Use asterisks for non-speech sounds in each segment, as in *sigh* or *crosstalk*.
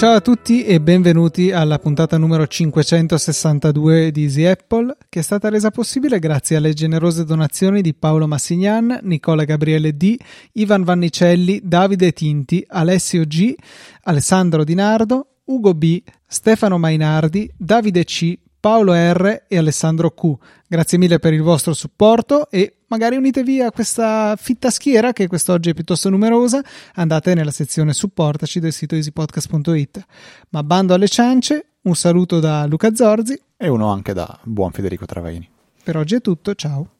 Ciao a tutti e benvenuti alla puntata numero 562 di Easy Apple, che è stata resa possibile grazie alle generose donazioni di Paolo Massignan, Nicola Gabriele D, Ivan Vannicelli, Davide Tinti, Alessio G, Alessandro Di Nardo, Ugo B, Stefano Mainardi, Davide C, Paolo R e Alessandro Q. Grazie mille per il vostro supporto e magari unitevi a questa fitta schiera che quest'oggi è piuttosto numerosa. Andate nella sezione supportaci del sito easypodcast.it. Ma bando alle ciance, un saluto da Luca Zorzi e uno anche da buon Federico Travaini. Per oggi è tutto, ciao.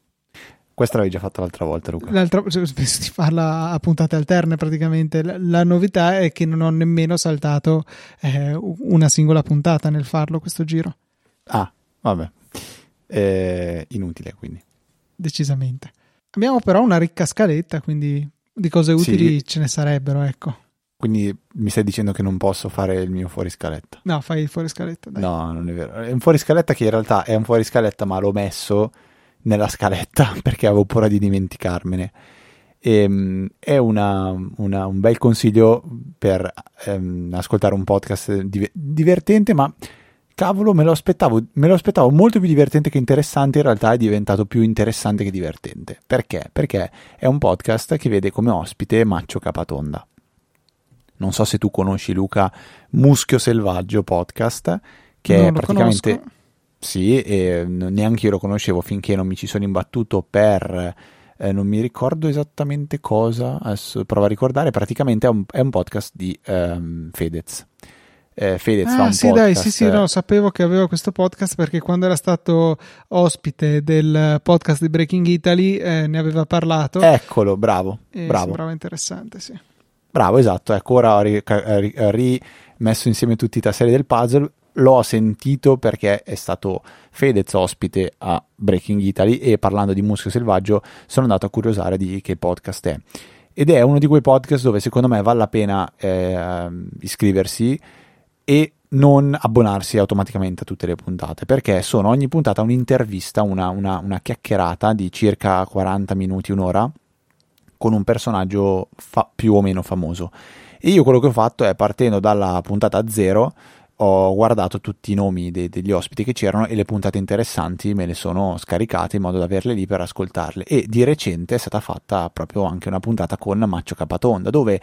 Questa l'avevi già fatta l'altra volta, Luca. L'altra, penso di farla a puntate alterne praticamente. La, la, novità è che non ho nemmeno saltato eh, una singola puntata nel farlo questo giro. Ah, vabbè. Eh, inutile quindi. Decisamente. Abbiamo però una ricca scaletta, quindi di cose utili sì. ce ne sarebbero, ecco. Quindi mi stai dicendo che non posso fare il mio fuoriscaletta? No, fai il fuoriscaletta. Dai. No, non è vero. È un fuoriscaletta che in realtà è un fuoriscaletta, ma l'ho messo nella scaletta *laughs* perché avevo paura di dimenticarmene. E, ehm, è una, una, un bel consiglio per ehm, ascoltare un podcast div- divertente, ma cavolo, me lo, aspettavo, me lo aspettavo molto più divertente che interessante, in realtà è diventato più interessante che divertente. Perché? Perché è un podcast che vede come ospite Maccio Capatonda. Non so se tu conosci Luca Muschio Selvaggio podcast, che non è praticamente... Conosco. Sì, e neanche io lo conoscevo finché non mi ci sono imbattuto per... Eh, non mi ricordo esattamente cosa, adesso provo a ricordare, praticamente è un, è un podcast di um, Fedez eh, Fedez ah, fa un sì, podcast. dai, sì, sì, no, sapevo che aveva questo podcast perché quando era stato ospite del podcast di Breaking Italy eh, ne aveva parlato. Eccolo, bravo, bravo. Sembrava interessante, sì. Bravo, esatto, ecco, ora ho rimesso insieme tutti i tasselli del puzzle, l'ho sentito perché è stato Fedez ospite a Breaking Italy e parlando di Muschio Selvaggio sono andato a curiosare di che podcast è. Ed è uno di quei podcast dove secondo me vale la pena eh, iscriversi e non abbonarsi automaticamente a tutte le puntate perché sono ogni puntata un'intervista, una, una, una chiacchierata di circa 40 minuti, un'ora con un personaggio fa- più o meno famoso. E io quello che ho fatto è partendo dalla puntata zero ho guardato tutti i nomi de- degli ospiti che c'erano e le puntate interessanti me le sono scaricate in modo da averle lì per ascoltarle. E di recente è stata fatta proprio anche una puntata con Maccio Capatonda dove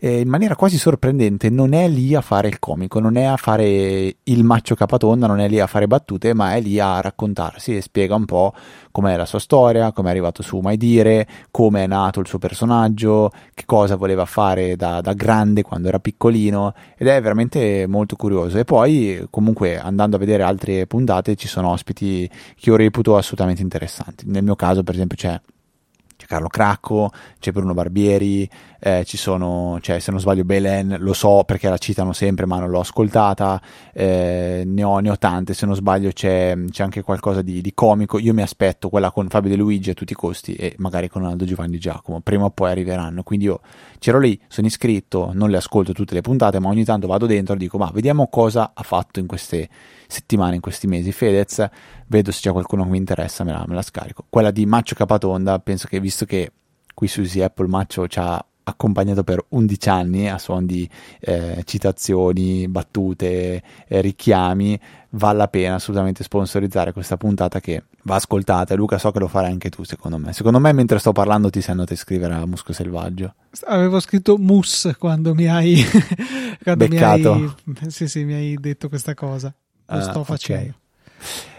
eh, in maniera quasi sorprendente non è lì a fare il comico, non è a fare il maccio capatonda, non è lì a fare battute, ma è lì a raccontarsi e spiega un po' com'è la sua storia, come è arrivato su Mai Dire, come è nato il suo personaggio, che cosa voleva fare da, da grande quando era piccolino ed è veramente molto curioso. E poi comunque andando a vedere altre puntate ci sono ospiti che io reputo assolutamente interessanti. Nel mio caso per esempio c'è Carlo Cracco, c'è Bruno Barbieri, eh, ci sono, c'è se non sbaglio Belen, lo so perché la citano sempre ma non l'ho ascoltata, eh, ne, ho, ne, ho, tante, se non sbaglio c'è, c'è anche qualcosa di, di, comico, io mi aspetto quella con Fabio De Luigi a tutti i costi e magari con Aldo Giovanni Giacomo, prima o poi arriveranno, quindi io c'ero lì, sono iscritto, non le ascolto tutte le puntate ma ogni tanto vado dentro e dico ma vediamo cosa ha fatto in queste settimane, in questi mesi Fedez, vedo se c'è qualcuno che mi interessa, me la, me la scarico. Quella di Maccio Capatonda, penso che visto che qui su Easy Apple Maccio ci ha accompagnato per 11 anni a suon di eh, citazioni, battute, eh, richiami, vale la pena assolutamente sponsorizzare questa puntata che va ascoltata. Luca, so che lo farai anche tu, secondo me. Secondo me, mentre sto parlando, ti sei andato a scrivere a Musco Selvaggio. Avevo scritto mus quando mi hai. *laughs* quando Beccato. Mi hai... Sì, sì, mi hai detto questa cosa. Lo uh, sto facendo. Okay.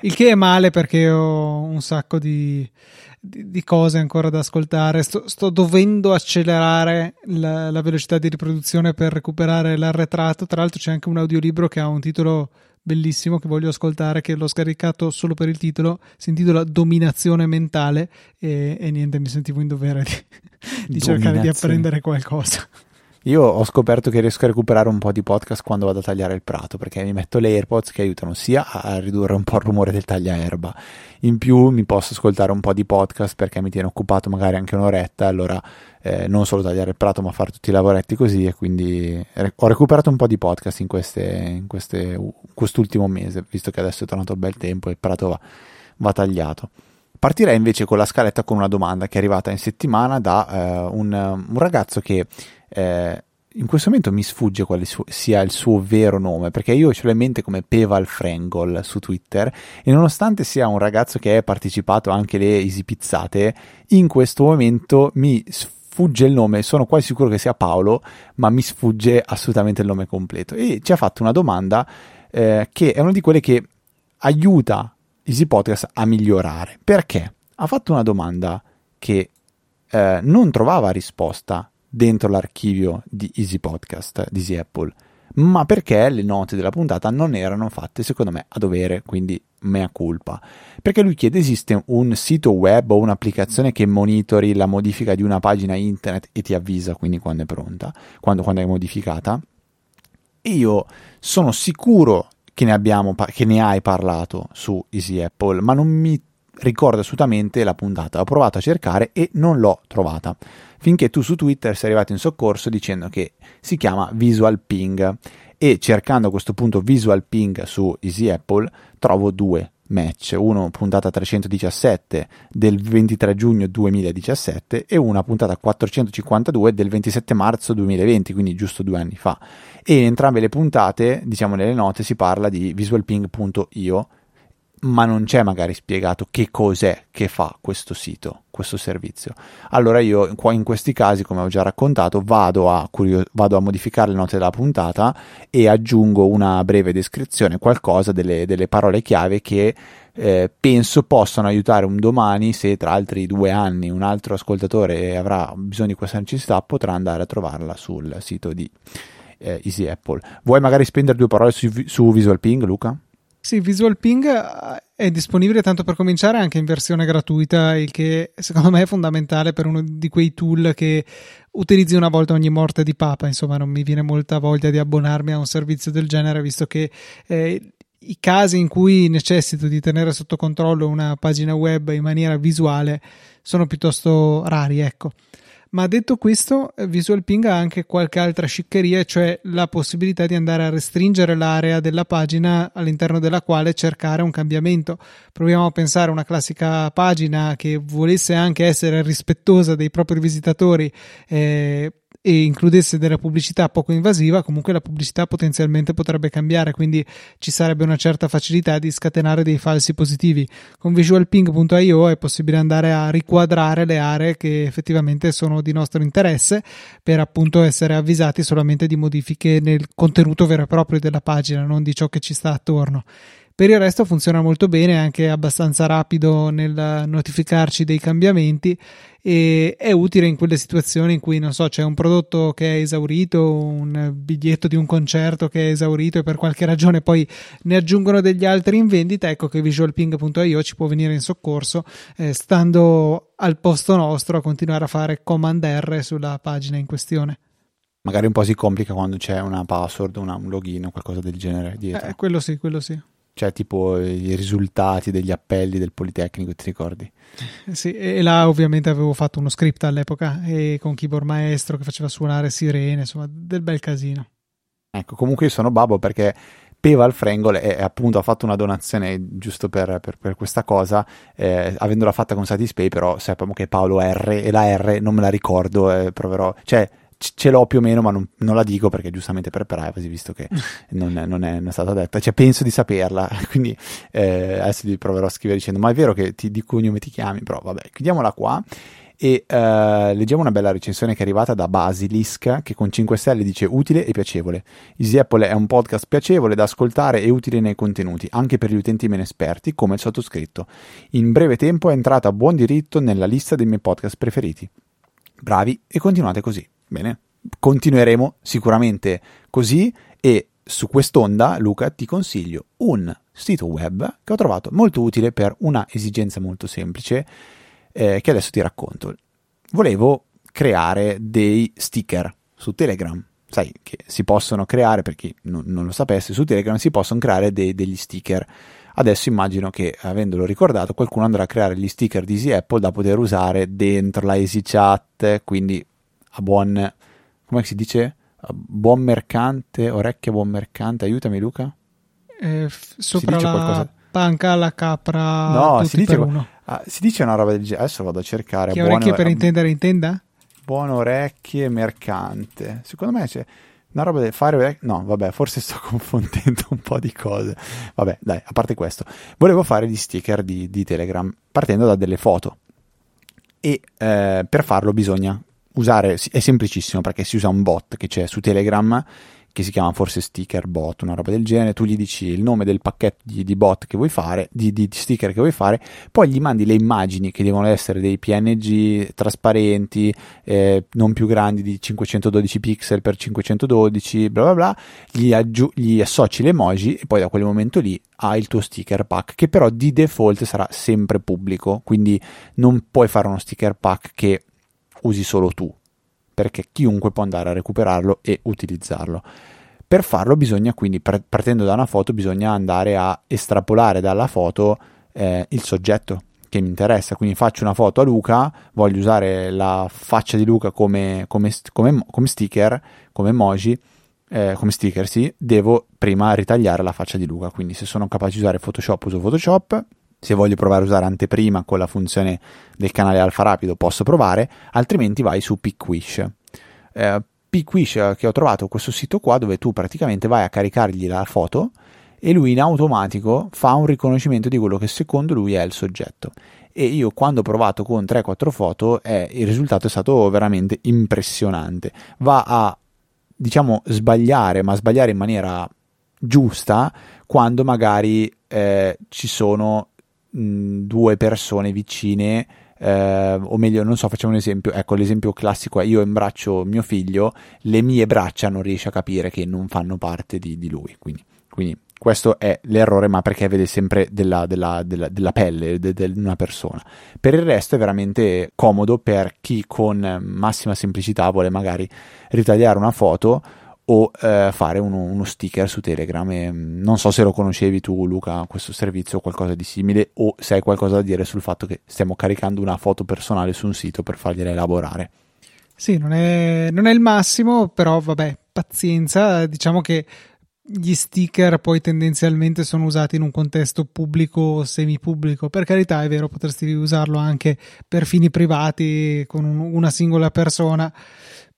Il che è male perché ho un sacco di, di, di cose ancora da ascoltare. Sto, sto dovendo accelerare la, la, velocità di riproduzione per recuperare l'arretrato. Tra l'altro, c'è anche un audiolibro che ha un titolo bellissimo che voglio ascoltare, che l'ho scaricato solo per il titolo. Si intitola Dominazione mentale. E, e niente, mi sentivo in dovere di, di cercare di apprendere qualcosa. Io ho scoperto che riesco a recuperare un po' di podcast quando vado a tagliare il prato, perché mi metto le AirPods che aiutano sia a ridurre un po' il rumore del tagliaerba, in più mi posso ascoltare un po' di podcast perché mi tiene occupato magari anche un'oretta, allora eh, non solo tagliare il prato ma fare tutti i lavoretti così e quindi ho recuperato un po' di podcast in, queste, in queste, quest'ultimo mese, visto che adesso è tornato il bel tempo e il prato va, va tagliato. Partirei invece con la scaletta con una domanda che è arrivata in settimana da eh, un, un, ragazzo che eh, in questo momento mi sfugge quale su- sia il suo vero nome, perché io ce l'ho in mente come Peval Frengol su Twitter e nonostante sia un ragazzo che ha partecipato anche alle Easy Pizzate, in questo momento mi sfugge il nome, sono quasi sicuro che sia Paolo, ma mi sfugge assolutamente il nome completo. E ci ha fatto una domanda eh, che è una di quelle che aiuta Easy Podcast a migliorare. Perché? Ha fatto una domanda che eh, non trovava risposta dentro l'archivio di Easy Podcast di Easy Apple, ma perché le note della puntata non erano fatte secondo me a dovere, quindi mea culpa. Perché lui chiede esiste un sito web o un'applicazione che monitori la modifica di una pagina internet e ti avvisa quindi quando è pronta, quando, quando è modificata. E io sono sicuro che ne, abbiamo, che ne hai parlato su Easy Apple, ma non mi ricordo assolutamente la puntata. Ho provato a cercare e non l'ho trovata. Finché tu su Twitter sei arrivato in soccorso dicendo che si chiama Visual Ping e cercando a questo punto Visual Ping su Easy Apple trovo due match, uno puntata 317 del 23 giugno 2017 e una puntata 452 del 27 marzo 2020, quindi giusto due anni fa. E in entrambe le puntate, diciamo nelle note, si parla di visualping.io ma non c'è magari spiegato che cos'è che fa questo sito, questo servizio. Allora io in questi casi, come ho già raccontato, vado a, curio- vado a modificare le note della puntata e aggiungo una breve descrizione, qualcosa delle, delle parole chiave che eh, penso possano aiutare un domani se tra altri due anni un altro ascoltatore avrà bisogno di questa necessità potrà andare a trovarla sul sito di eh, Easy Apple. Vuoi magari spendere due parole su, su Visual Ping, Luca? Sì, Visual Ping eh, è disponibile tanto per cominciare anche in versione gratuita, il che secondo me è fondamentale per uno di quei tool che utilizzi una volta ogni morte di papa. Insomma, non mi viene molta voglia di abbonarmi a un servizio del genere, visto che eh, i casi in cui necessito di tenere sotto controllo una pagina web in maniera visuale sono piuttosto rari, ecco. Ma detto questo, eh, Visual Ping ha anche qualche altra sciccheria, cioè la possibilità di andare a restringere l'area della pagina all'interno della quale cercare un cambiamento. Proviamo a pensare a una classica pagina che volesse anche essere rispettosa dei propri visitatori, eh, e includesse della pubblicità poco invasiva, comunque la pubblicità potenzialmente potrebbe cambiare, quindi ci sarebbe una certa facilità di scatenare dei falsi positivi. Con visualping.io è possibile andare a riquadrare le aree che effettivamente sono di nostro interesse per appunto essere avvisati solamente di modifiche nel contenuto vero e proprio della pagina, non di ciò che ci sta attorno. Per il resto funziona molto bene, è anche abbastanza rapido nel notificarci dei cambiamenti e è utile in quelle situazioni in cui non so c'è un prodotto che è esaurito, un biglietto di un concerto che è esaurito e per qualche ragione poi ne aggiungono degli altri in vendita, ecco che visualping.io ci può venire in soccorso eh, stando al posto nostro a continuare a fare command R sulla pagina in questione magari un po' si complica quando c'è una password, una, un login o qualcosa del genere dietro. Eh, quello sì, quello sì cioè tipo i risultati degli appelli del Politecnico, ti ricordi? Sì, e là ovviamente avevo fatto uno script all'epoca e con keyboard maestro che faceva suonare sirene, insomma, del bel casino. Ecco, comunque io sono babbo perché Peval Frengol e, appunto ha fatto una donazione giusto per, per, per questa cosa, eh, avendola fatta con Satispay, però sappiamo che Paolo R e la R non me la ricordo, eh, proverò, cioè ce l'ho più o meno, ma non, non, la dico perché giustamente per privacy, visto che *laughs* non è, non, è, non è, stata detta. Cioè, penso di saperla, *laughs* quindi eh, adesso vi proverò a scrivere dicendo: Ma è vero che ti, di cognome ti chiami? Però vabbè, chiudiamola qua. E eh, leggiamo una bella recensione che è arrivata da Basilisk che con 5 stelle dice utile e piacevole. Easy Apple è un podcast piacevole da ascoltare e utile nei contenuti, anche per gli utenti meno esperti come il sottoscritto. In breve tempo è entrato a buon diritto nella lista dei miei podcast preferiti. Bravi e continuate così. Bene, continueremo sicuramente così e su quest'onda, Luca, ti consiglio un sito web che ho trovato molto utile per una esigenza molto semplice eh, che adesso ti racconto. Volevo creare dei sticker su Telegram. Sai che si possono creare, per chi non, non lo sapesse, su Telegram si possono creare dei, degli sticker. Adesso immagino che, avendolo ricordato, qualcuno andrà a creare gli sticker di Easy Apple da poter usare dentro la EasyChat, quindi a buon, come si dice? A buon mercante, orecchia buon mercante, aiutami Luca. Eh, f- sopra la qualcosa... panca la capra no, si dice, ah, si dice, una roba del genere, adesso vado a cercare. Che orecchie per intendere intenda? Buone orecchie mercante, secondo me c'è una roba da fare no vabbè forse sto *laughs* confondendo un po' di cose vabbè dai a parte questo volevo fare gli sticker di, di Telegram partendo da delle foto e eh, per farlo bisogna usare è semplicissimo perché si usa un bot che c'è su Telegram che si chiama forse sticker bot, una roba del genere, tu gli dici il nome del pacchetto di, di bot che vuoi fare, di, di, sticker che vuoi fare, poi gli mandi le immagini che devono essere dei PNG trasparenti, eh, non più grandi di 512 pixel per 512, bla bla bla, gli, aggiu- gli associ le emoji e poi da quel momento lì hai il tuo sticker pack che però di default sarà sempre pubblico, quindi non puoi fare uno sticker pack che usi solo tu, perché chiunque può andare a recuperarlo e utilizzarlo. Per farlo bisogna quindi, partendo da una foto, bisogna andare a estrapolare dalla foto eh, il soggetto che mi interessa. Quindi faccio una foto a Luca, voglio usare la faccia di Luca come, come, come, come sticker, come emoji, eh, come sticker, sì, devo prima ritagliare la faccia di Luca. Quindi se sono capace di usare Photoshop, uso Photoshop se voglio provare a usare anteprima con la funzione del canale alfa rapido posso provare, altrimenti vai su Pickwish. Eh, Pickwish che ho trovato questo sito qua dove tu praticamente vai a caricargli la foto e lui in automatico fa un riconoscimento di quello che secondo lui è il soggetto. E io quando ho provato con 3-4 foto eh, il risultato è stato veramente impressionante. Va a diciamo sbagliare, ma sbagliare in maniera giusta quando magari eh, ci sono due persone vicine, eh, o meglio, non so, facciamo un esempio. Ecco, l'esempio classico è io imbraccio mio figlio, le mie braccia non riesce a capire che non fanno parte di, di lui. Quindi, quindi, questo è l'errore, ma perché vede sempre della, della, della, della pelle di de, de una persona. Per il resto è veramente comodo per chi con massima semplicità vuole magari ritagliare una foto o eh, fare uno, uno, sticker su Telegram. E, mm, non so se lo conoscevi tu, Luca, questo servizio o qualcosa di simile, o se hai qualcosa da dire sul fatto che stiamo caricando una foto personale su un sito per fargliela elaborare. Sì, non è, non è il massimo, però vabbè, pazienza. Diciamo che gli sticker poi tendenzialmente sono usati in un contesto pubblico o semipubblico. Per carità, è vero, potresti usarlo anche per fini privati con un, una singola persona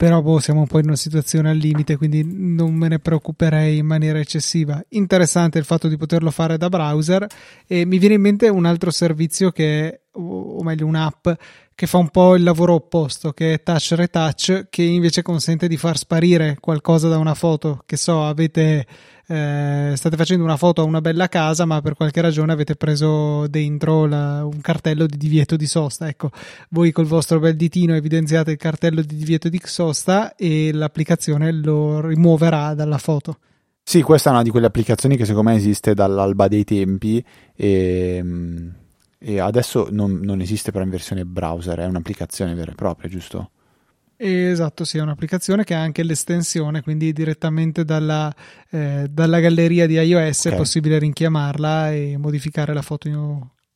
però boh, siamo un po' in una situazione al limite, quindi non me ne preoccuperei in maniera eccessiva. Interessante il fatto di poterlo fare da browser e mi viene in mente un altro servizio che, o meglio un'app, che fa un po' il lavoro opposto, che è Touch Retouch, che invece consente di far sparire qualcosa da una foto. Che so, avete eh, state facendo una foto a una bella casa, ma per qualche ragione avete preso dentro la, un cartello di divieto di sosta. Ecco, voi col vostro bel ditino evidenziate il cartello di divieto di sosta e l'applicazione lo rimuoverà dalla foto. Sì, questa è una di quelle applicazioni che secondo me esiste dall'alba dei tempi e, e adesso non, non esiste però in versione browser, è un'applicazione vera e propria, giusto? Esatto, sì, è un'applicazione che ha anche l'estensione, quindi direttamente dalla, eh, dalla galleria di iOS okay. è possibile rinchiamarla e modificare la foto in,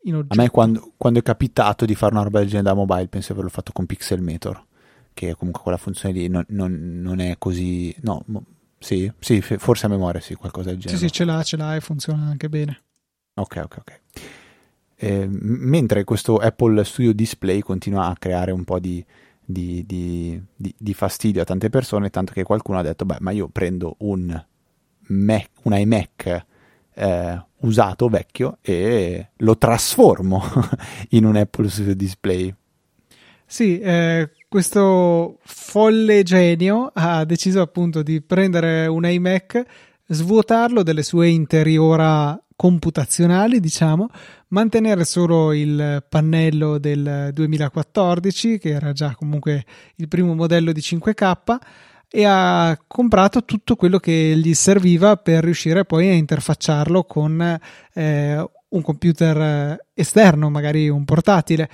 in oggetto. A me quando, quando, è capitato di fare una roba del genere da mobile penso di averlo fatto con Pixelmator, che comunque quella funzione lì non, non, non è così... No, sì, sì, forse a memoria sì, qualcosa del genere. Sì, sì, ce l'ha, ce l'ha e funziona anche bene. Ok, ok, ok. Eh, mentre questo Apple Studio Display continua a creare un po' di di, di, di, di, fastidio a tante persone, tanto che qualcuno ha detto, beh, ma io prendo un, Mac, un iMac eh, usato, vecchio, e lo trasformo *laughs* in un Apple Studio Display. Sì, eh, questo folle genio ha deciso appunto di prendere un iMac, svuotarlo delle sue interiora computazionali, diciamo, mantenere solo il pannello del 2014, che era già comunque il primo modello di 5K, e ha comprato tutto quello che gli serviva per riuscire poi a interfacciarlo con eh, un computer esterno, magari un portatile.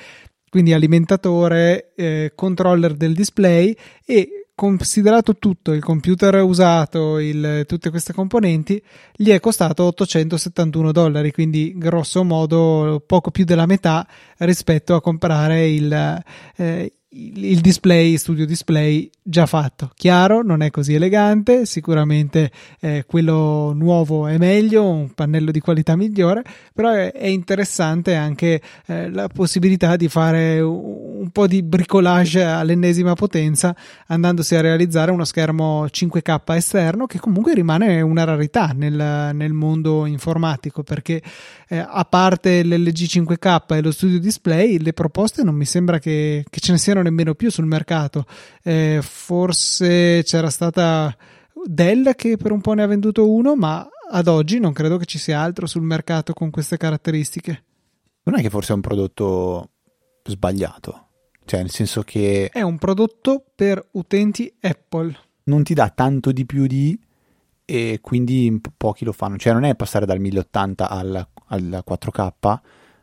Quindi alimentatore, eh, controller del display e considerato tutto, il computer usato, il, tutte queste componenti, gli è costato 871 dollari, quindi grosso modo poco più della metà rispetto a comprare il, eh, il display, studio display già fatto. Chiaro, non è così elegante, sicuramente eh, quello nuovo è meglio, un pannello di qualità migliore, però è, interessante anche eh, la possibilità di fare un po' di bricolage all'ennesima potenza andandosi a realizzare uno schermo 5K esterno che comunque rimane una rarità nel, nel mondo informatico perché eh, a parte l'LG 5K e lo studio display le proposte non mi sembra che, che ce ne siano nemmeno più sul mercato. Eh, forse c'era stata Dell che per un po' ne ha venduto uno, ma ad oggi non credo che ci sia altro sul mercato con queste caratteristiche. Non è che forse è un prodotto sbagliato, cioè nel senso che... È un prodotto per utenti Apple. Non ti dà tanto di più di e quindi pochi lo fanno, cioè non è passare dal 1080 al, al 4K,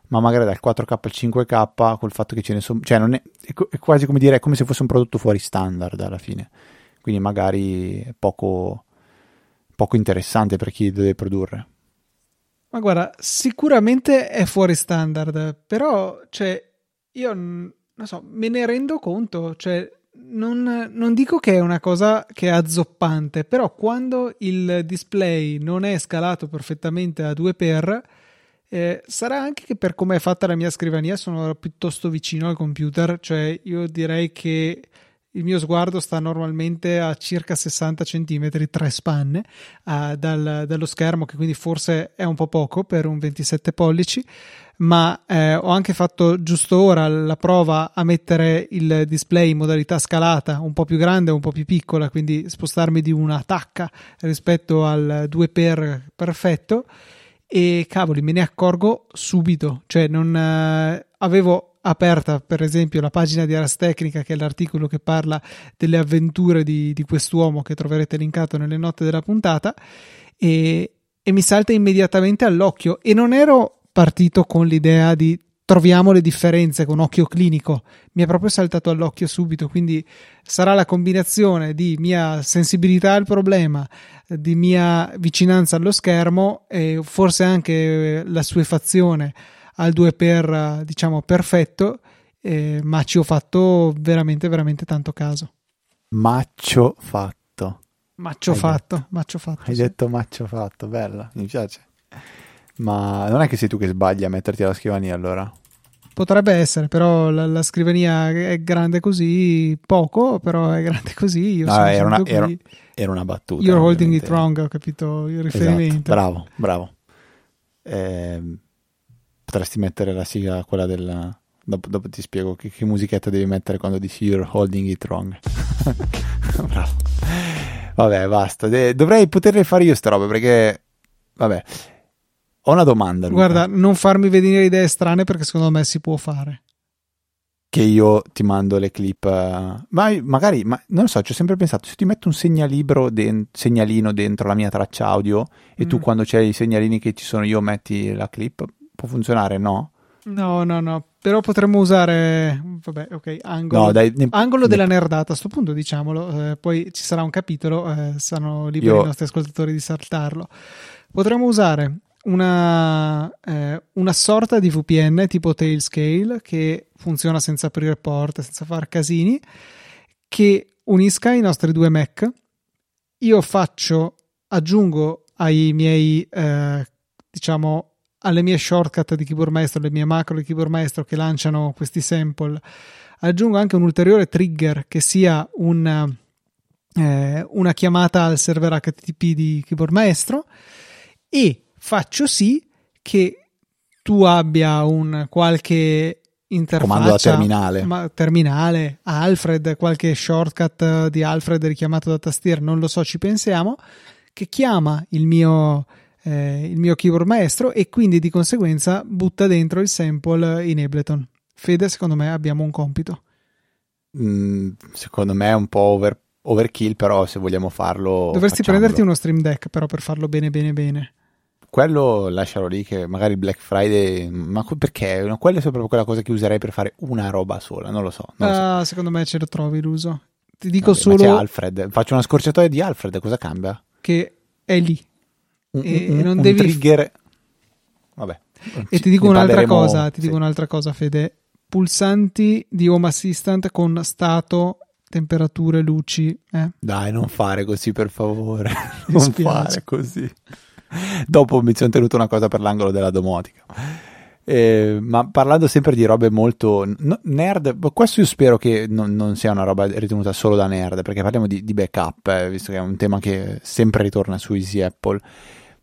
ma magari dal 4K al 5K col fatto che ce ne sono, cioè non è, è, quasi come dire, è come se fosse un prodotto fuori standard alla fine, quindi magari è poco, poco interessante per chi deve produrre. Ma guarda, sicuramente è fuori standard, però, cioè, io non so, me ne rendo conto, cioè, non, non, dico che è una cosa che è azzoppante, però quando il display non è scalato perfettamente a 2x eh, sarà anche che per come è fatta la mia scrivania sono piuttosto vicino al computer, cioè io direi che il mio sguardo sta normalmente a circa 60 cm, tre spanne uh, dal, dallo schermo, che quindi forse è un po' poco per un 27 pollici, ma eh, ho anche fatto giusto ora la prova a mettere il display in modalità scalata, un po' più grande, un po' più piccola, quindi spostarmi di una tacca rispetto al 2x perfetto. E cavoli me ne accorgo subito. Cioè non eh, avevo aperta per esempio la pagina di Ars Technica che è l'articolo che parla delle avventure di, di quest'uomo che troverete linkato nelle note della puntata e, e mi salta immediatamente all'occhio. E non ero partito con l'idea di troviamo le differenze con occhio clinico. Mi è proprio saltato all'occhio subito, quindi sarà la combinazione di mia sensibilità al problema, di mia vicinanza allo schermo e forse anche la sua fazione al 2x diciamo perfetto, eh, ma ci ho fatto veramente veramente tanto caso. Maccio fatto. Maccio Hai fatto, detto. maccio fatto. Hai sì. detto maccio fatto, bella, mi piace. Ma non è che sei tu che sbagli a metterti alla scrivania allora? Potrebbe essere, però la, la, scrivania è grande così, poco, però è grande così. Io no, era, una, era, era, una, battuta. You're holding it wrong, ho capito il esatto, riferimento. Esatto, bravo, bravo. Eh, potresti mettere la sigla, quella del... Dopo, dopo ti spiego che, che, musichetta devi mettere quando dici you're holding it wrong. *laughs* bravo. Vabbè, basta. De- dovrei poterle fare io ste robe perché... Vabbè. Ho una domanda. Luca. Guarda, non farmi venire idee strane perché secondo me si può fare. Che io ti mando le clip. Uh, ma magari, ma non lo so, ci ho sempre pensato, se ti metto un segnalibro de- segnalino dentro la mia traccia audio e mm. tu quando c'è i segnalini che ci sono io metti la clip, può funzionare, no? No, no, no. Però potremmo usare. Vabbè, ok. Angolo, no, dai, ne, angolo ne, della nerdata. A questo punto, diciamolo. Eh, poi ci sarà un capitolo. Eh, saranno liberi io... i nostri ascoltatori di saltarlo. Potremmo usare una, eh, una sorta di VPN tipo Tailscale che funziona senza aprire porte, senza far casini, che unisca i nostri due Mac. Io faccio, aggiungo ai miei, eh, diciamo, alle mie shortcut di keyboard maestro, alle mie macro di keyboard maestro che lanciano questi sample, aggiungo anche un ulteriore trigger che sia un, eh, una chiamata al server HTTP di keyboard maestro e faccio sì che tu abbia un qualche interfaccia comando da terminale. ma, terminale Alfred qualche shortcut di Alfred richiamato da tastiera non lo so ci pensiamo che chiama il mio eh, il mio keyboard maestro e quindi di conseguenza butta dentro il sample in Ableton. Fede secondo me abbiamo un compito. Mm, secondo me è un po' over, overkill però se vogliamo farlo dovresti facciamolo. prenderti uno stream deck però per farlo bene bene bene quello lascialo lì che magari Black Friday ma perché quello è proprio quella cosa che userei per fare una roba sola non lo so, non uh, lo so. secondo me ce lo trovi l'uso Ti dico Vabbè, solo c'è Alfred, faccio una scorciatoia di Alfred, cosa cambia? che è lì. Un, E un- non un devi- trigger. Vabbè. E ti dico un'altra parleremo- cosa, ti sì. dico un'altra cosa, Fede. Pulsanti di Home Assistant con stato, temperature, luci. eh? Dai, non fare così per favore. *laughs* Non fare così. *laughs* Dopo mi sono tenuto una cosa per l'angolo della domotica. Eh, ma parlando sempre di robe molto no- nerd, questo io spero che non, non sia una roba ritenuta solo da nerd, perché parliamo di, di backup, eh, visto che è un tema che sempre ritorna su Easy Apple.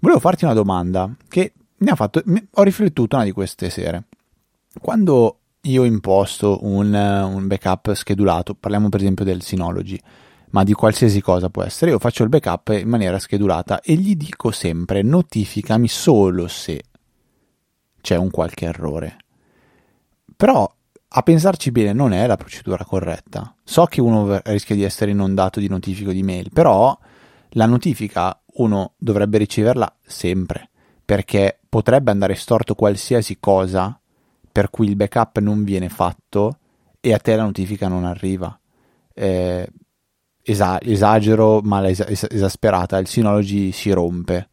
Volevo farti una domanda che ha fatto, ho riflettuto una di queste sere. Quando io imposto un, un backup schedulato, parliamo per esempio del Synology, ma di qualsiasi cosa può essere, io faccio il backup in maniera schedulata e gli dico sempre notificami solo se c'è un qualche errore. Però a pensarci bene non è la procedura corretta. So che uno rischia di essere inondato di notifiche di mail, però la notifica uno dovrebbe riceverla sempre, perché potrebbe andare storto qualsiasi cosa per cui il backup non viene fatto e a te la notifica non arriva. Eh, esa- esagero, ma la es- esasperata, il Synology si rompe.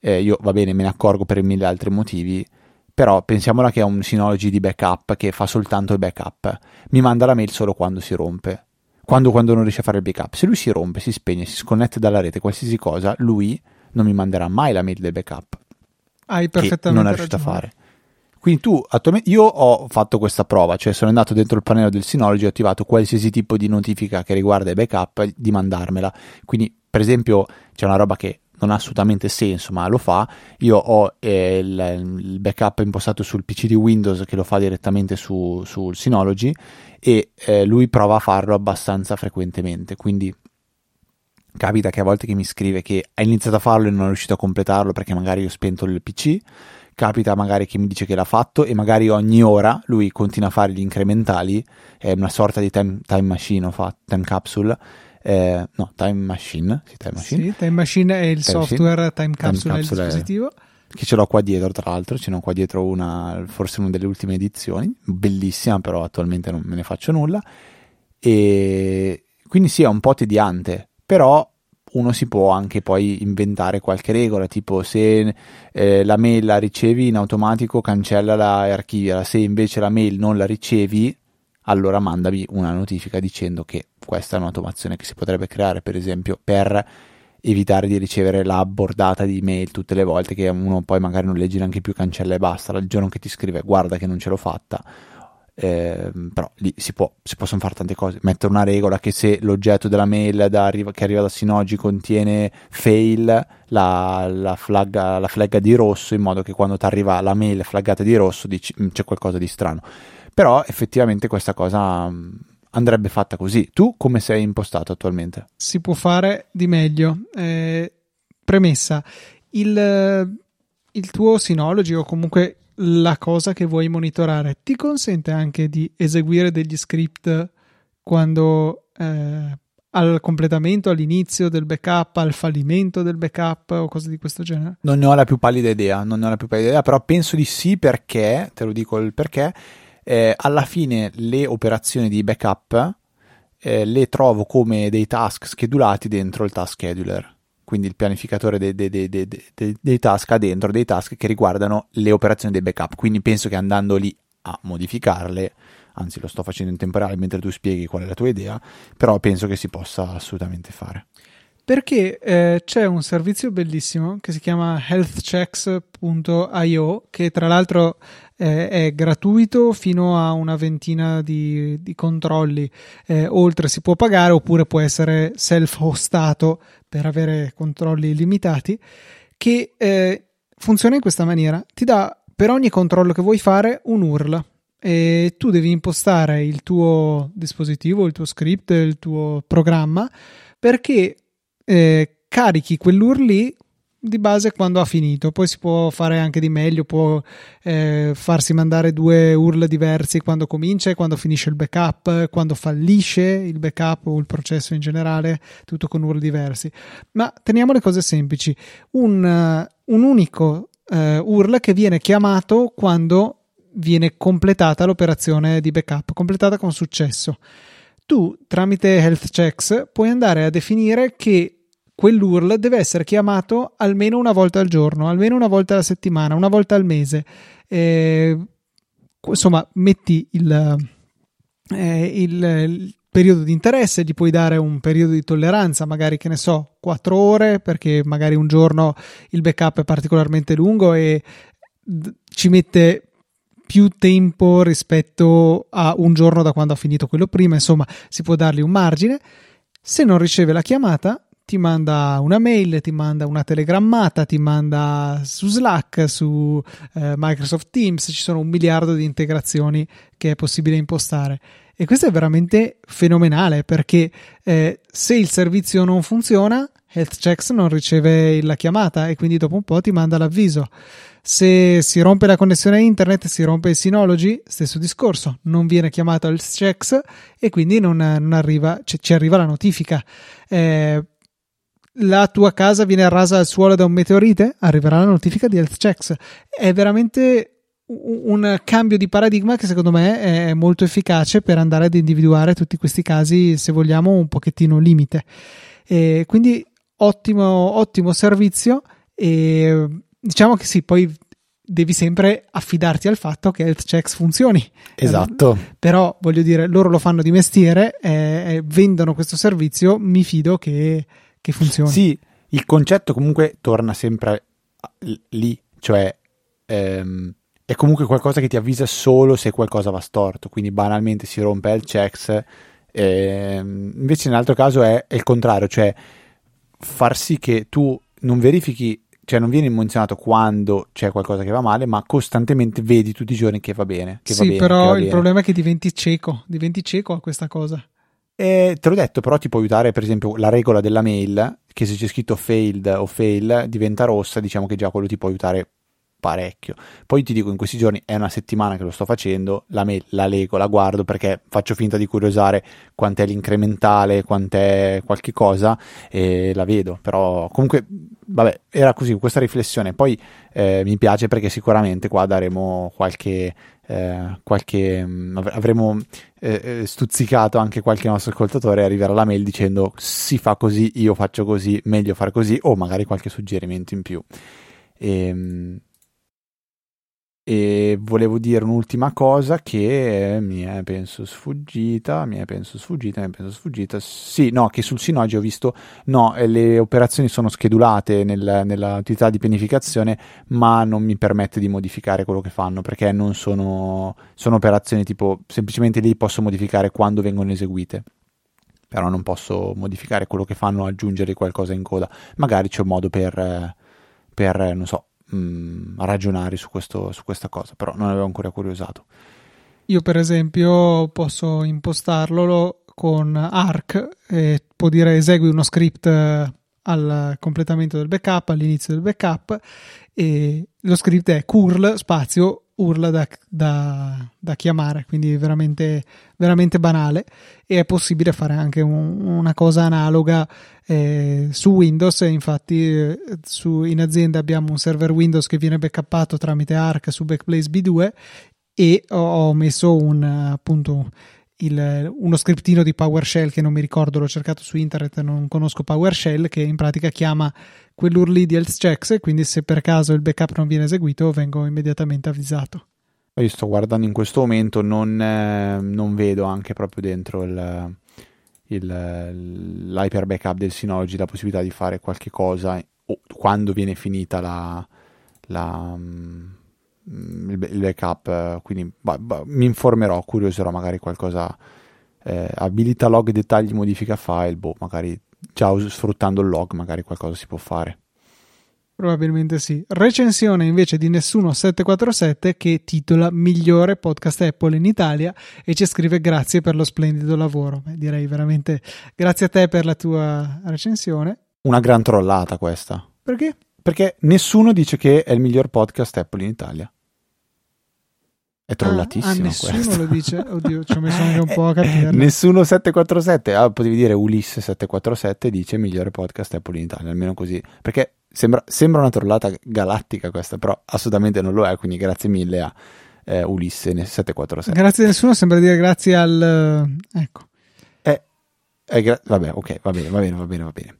Eh, io va bene, me ne accorgo per mille altri motivi, però pensiamola che è un Synology di backup che fa soltanto il backup. Mi manda la mail solo quando si rompe. Quando, quando non riesce a fare il backup. Se lui si rompe, si spegne, si sconnette dalla rete, qualsiasi cosa, lui non mi manderà mai la mail del backup Hai che perfettamente non è riuscito a ragione. fare. Quindi tu attualmente io ho fatto questa prova, cioè sono andato dentro il pannello del Synology, ho attivato qualsiasi tipo di notifica che riguarda i backup di mandarmela. Quindi, per esempio, c'è una roba che non ha assolutamente senso, ma lo fa. Io ho eh, il, il backup impostato sul PC di Windows che lo fa direttamente su, sul Synology e eh, lui prova a farlo abbastanza frequentemente. Quindi capita che a volte che mi scrive che ha iniziato a farlo e non è riuscito a completarlo perché magari ho spento il PC capita magari che mi dice che l'ha fatto e magari ogni ora lui continua a fare gli incrementali è una sorta di time, time machine ho fatto, time capsule eh, no, time machine sì, time machine Sì, Time Machine è il Time Machine. software, Time Capsule è il Capsule è- dispositivo. che ce l'ho qua dietro tra l'altro ce n'ho qua dietro una forse una delle ultime edizioni bellissima però attualmente non me ne faccio nulla e quindi sì è un po' tediante però uno si può anche poi inventare qualche regola tipo se eh, la mail la ricevi in automatico cancellala e archiviala. Se invece la mail non la ricevi allora mandami una notifica dicendo che questa è un'automazione che si potrebbe creare per esempio per evitare di ricevere la bordata di email tutte le volte che uno poi magari non legge neanche più cancella e basta. Il giorno che ti scrive guarda che non ce l'ho fatta Ehm, però lì si, può, si possono fare tante cose mettere una regola che se l'oggetto della mail da che arriva da Synology contiene fail la, la, flagga, la flagga di rosso in modo che quando ti arriva la mail flaggata di rosso dici "Mm, c'è qualcosa di strano però effettivamente questa cosa mm, andrebbe fatta così tu come sei impostato attualmente? si può fare di meglio. Eh, premessa, il, il tuo Synology o comunque la cosa che vuoi monitorare ti consente anche di eseguire degli script quando eh, al completamento, all'inizio del backup, al fallimento del backup o cose di questo genere? Non ne ho la più pallida idea, non ne ho la più pallida idea, però penso di sì perché, te lo dico il perché, eh, alla fine le operazioni di backup eh, le trovo come dei task schedulati dentro il task scheduler. Quindi il pianificatore dei, dei- dei- dei- task ha dentro dei task che riguardano le operazioni dei backup. Quindi penso che andando lì a modificarle, anzi lo sto facendo in tempo reale mentre tu spieghi qual è la tua idea, però penso che si possa assolutamente fare. Perché eh, c'è un servizio bellissimo che si chiama healthchecks.io che tra l'altro eh, è gratuito fino a una ventina di, di controlli. Eh, oltre si può pagare oppure può essere self-hostato per avere controlli limitati. Che eh, funziona in questa maniera: ti dà per ogni controllo che vuoi fare un URL e tu devi impostare il tuo dispositivo, il tuo script, il tuo programma perché eh, carichi quell'URL lì di base quando ha finito. Poi si può fare anche di meglio, può eh, farsi mandare due URL diversi quando comincia e quando finisce il backup, quando fallisce il backup o il processo in generale, tutto con URL diversi. Ma teniamo le cose semplici. Un, un unico uh, URL che viene chiamato quando viene completata l'operazione di backup, completata con successo. Tu tramite Health Checks puoi andare a definire che quell'URL deve essere chiamato almeno una volta al giorno, almeno una volta alla settimana, una volta al mese. Eh, insomma, metti il, eh, il, il periodo di interesse, gli puoi dare un periodo di tolleranza, magari che ne so, 4 ore, perché magari un giorno il backup è particolarmente lungo e ci mette più tempo rispetto a un giorno da quando ha finito quello prima, insomma, si può dargli un margine. Se non riceve la chiamata, ti manda una mail, ti manda una telegrammata, ti manda su Slack, su eh, Microsoft Teams, ci sono un miliardo di integrazioni che è possibile impostare. E questo è veramente fenomenale perché eh, se il servizio non funziona, Health Checks non riceve la chiamata e quindi dopo un po' ti manda l'avviso. Se si rompe la connessione a internet, si rompe il Synology, stesso discorso, non viene chiamato Health Checks e quindi non, non arriva, c- ci arriva la notifica. Eh, la tua casa viene rasa al suolo da un meteorite, arriverà la notifica di Health Checks. È veramente un cambio di paradigma che secondo me è molto efficace per andare ad individuare tutti questi casi, se vogliamo, un pochettino limite. E quindi ottimo, ottimo servizio e diciamo che sì, poi devi sempre affidarti al fatto che Health Checks funzioni. Esatto. Eh, però voglio dire, loro lo fanno di mestiere, eh, vendono questo servizio, mi fido che che funzioni. Sì, il concetto comunque torna sempre lì, cioè ehm, è comunque qualcosa che ti avvisa solo se qualcosa va storto, quindi banalmente si rompe il checks, ehm, invece nell'altro caso è, è il contrario, cioè far sì che tu non verifichi cioè non viene menzionato quando c'è qualcosa che va male, ma costantemente vedi tutti i giorni che va bene. Che sì, va bene, però il bene. problema è che diventi cieco, diventi cieco a questa cosa. E te l'ho detto, però ti può aiutare, per esempio, la regola della mail, che se c'è scritto failed o fail diventa rossa, diciamo che già quello ti può aiutare parecchio. Poi ti dico, in questi giorni è una settimana che lo sto facendo, la mail la leggo, la guardo perché faccio finta di curiosare quant'è l'incrementale, quant'è qualche cosa e la vedo. Però comunque, vabbè, era così, questa riflessione. Poi eh, mi piace perché sicuramente qua daremo qualche eh, qualche, mm, avremo eh, eh, stuzzicato anche qualche nostro ascoltatore e arriverà la mail dicendo si fa così, io faccio così, meglio fare così o magari qualche suggerimento in più. Ehm, e volevo dire un'ultima cosa che mi è penso sfuggita, mi è penso sfuggita, mi è penso sfuggita. Sì, no, che sul Synology ho visto, no, eh, le operazioni sono schedulate nel, nell'attività di pianificazione, ma non mi permette di modificare quello che fanno perché non sono, sono operazioni tipo semplicemente lì posso modificare quando vengono eseguite però non posso modificare quello che fanno, aggiungere qualcosa in coda. Magari c'è un modo per, per non so, mh, mm, ragionare su, questo, su questa cosa, però non avevo ancora curiosato. Io per esempio posso impostarlo con Arc e può dire esegui uno script eh, al completamento del backup, all'inizio del backup e lo script è curl spazio urla da, da, da chiamare, quindi veramente, veramente banale. E è possibile fare anche un, una cosa analoga eh, su Windows, infatti eh, su, in azienda abbiamo un server Windows che viene backuppato tramite Arc su Backblaze B2 e ho, ho messo un appunto il, uno scriptino di PowerShell che non mi ricordo, l'ho cercato su internet, non conosco PowerShell, che in pratica chiama quell'URL di health checks e quindi se per caso il backup non viene eseguito vengo immediatamente avvisato. Io sto guardando in questo momento, non, eh, non vedo anche proprio dentro il, il, l'hyper backup del Synology la possibilità di fare qualche cosa o quando viene finita la, la Mm, il, backup, quindi bah, bah, mi informerò, curioserò magari qualcosa, eh, abilita log dettagli modifica file, boh, magari già sfruttando il log magari qualcosa si può fare. Probabilmente sì. Recensione invece di Nessuno 747 che titola Migliore podcast Apple in Italia e ci scrive grazie per lo splendido lavoro. Beh, direi veramente grazie a te per la tua recensione. Una gran trollata questa. Perché? Perché nessuno dice che è il miglior podcast Apple in Italia. È trollatissimo. Ah, ah nessuno lo dice. Oddio, ci ho messo anche un po' a *laughs* capire. nessuno 747. Ah, potevi dire Ulisse 747 dice migliore podcast Apple in Italia, almeno così. Perché sembra, sembra una trollata galattica questa, però assolutamente non lo è. Quindi grazie mille a eh, Ulisse 747. Grazie a nessuno, sembra dire grazie al. Ecco. Eh, gra- vabbè, ok, va bene, va bene, va bene, va bene.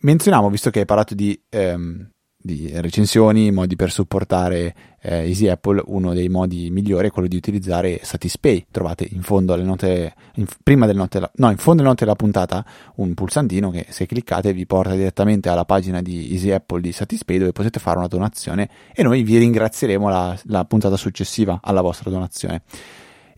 Menzioniamo, visto che hai parlato di, ehm, di recensioni, modi per supportare eh, Easy Apple, uno dei modi migliori è quello di utilizzare Satispay. Trovate in fondo alle note, in, prima del note, no, in fondo alle note della puntata un pulsantino che se cliccate vi porta direttamente alla pagina di Easy Apple di Satispay dove potete fare una donazione e noi vi ringrazieremo la, la puntata successiva alla vostra donazione.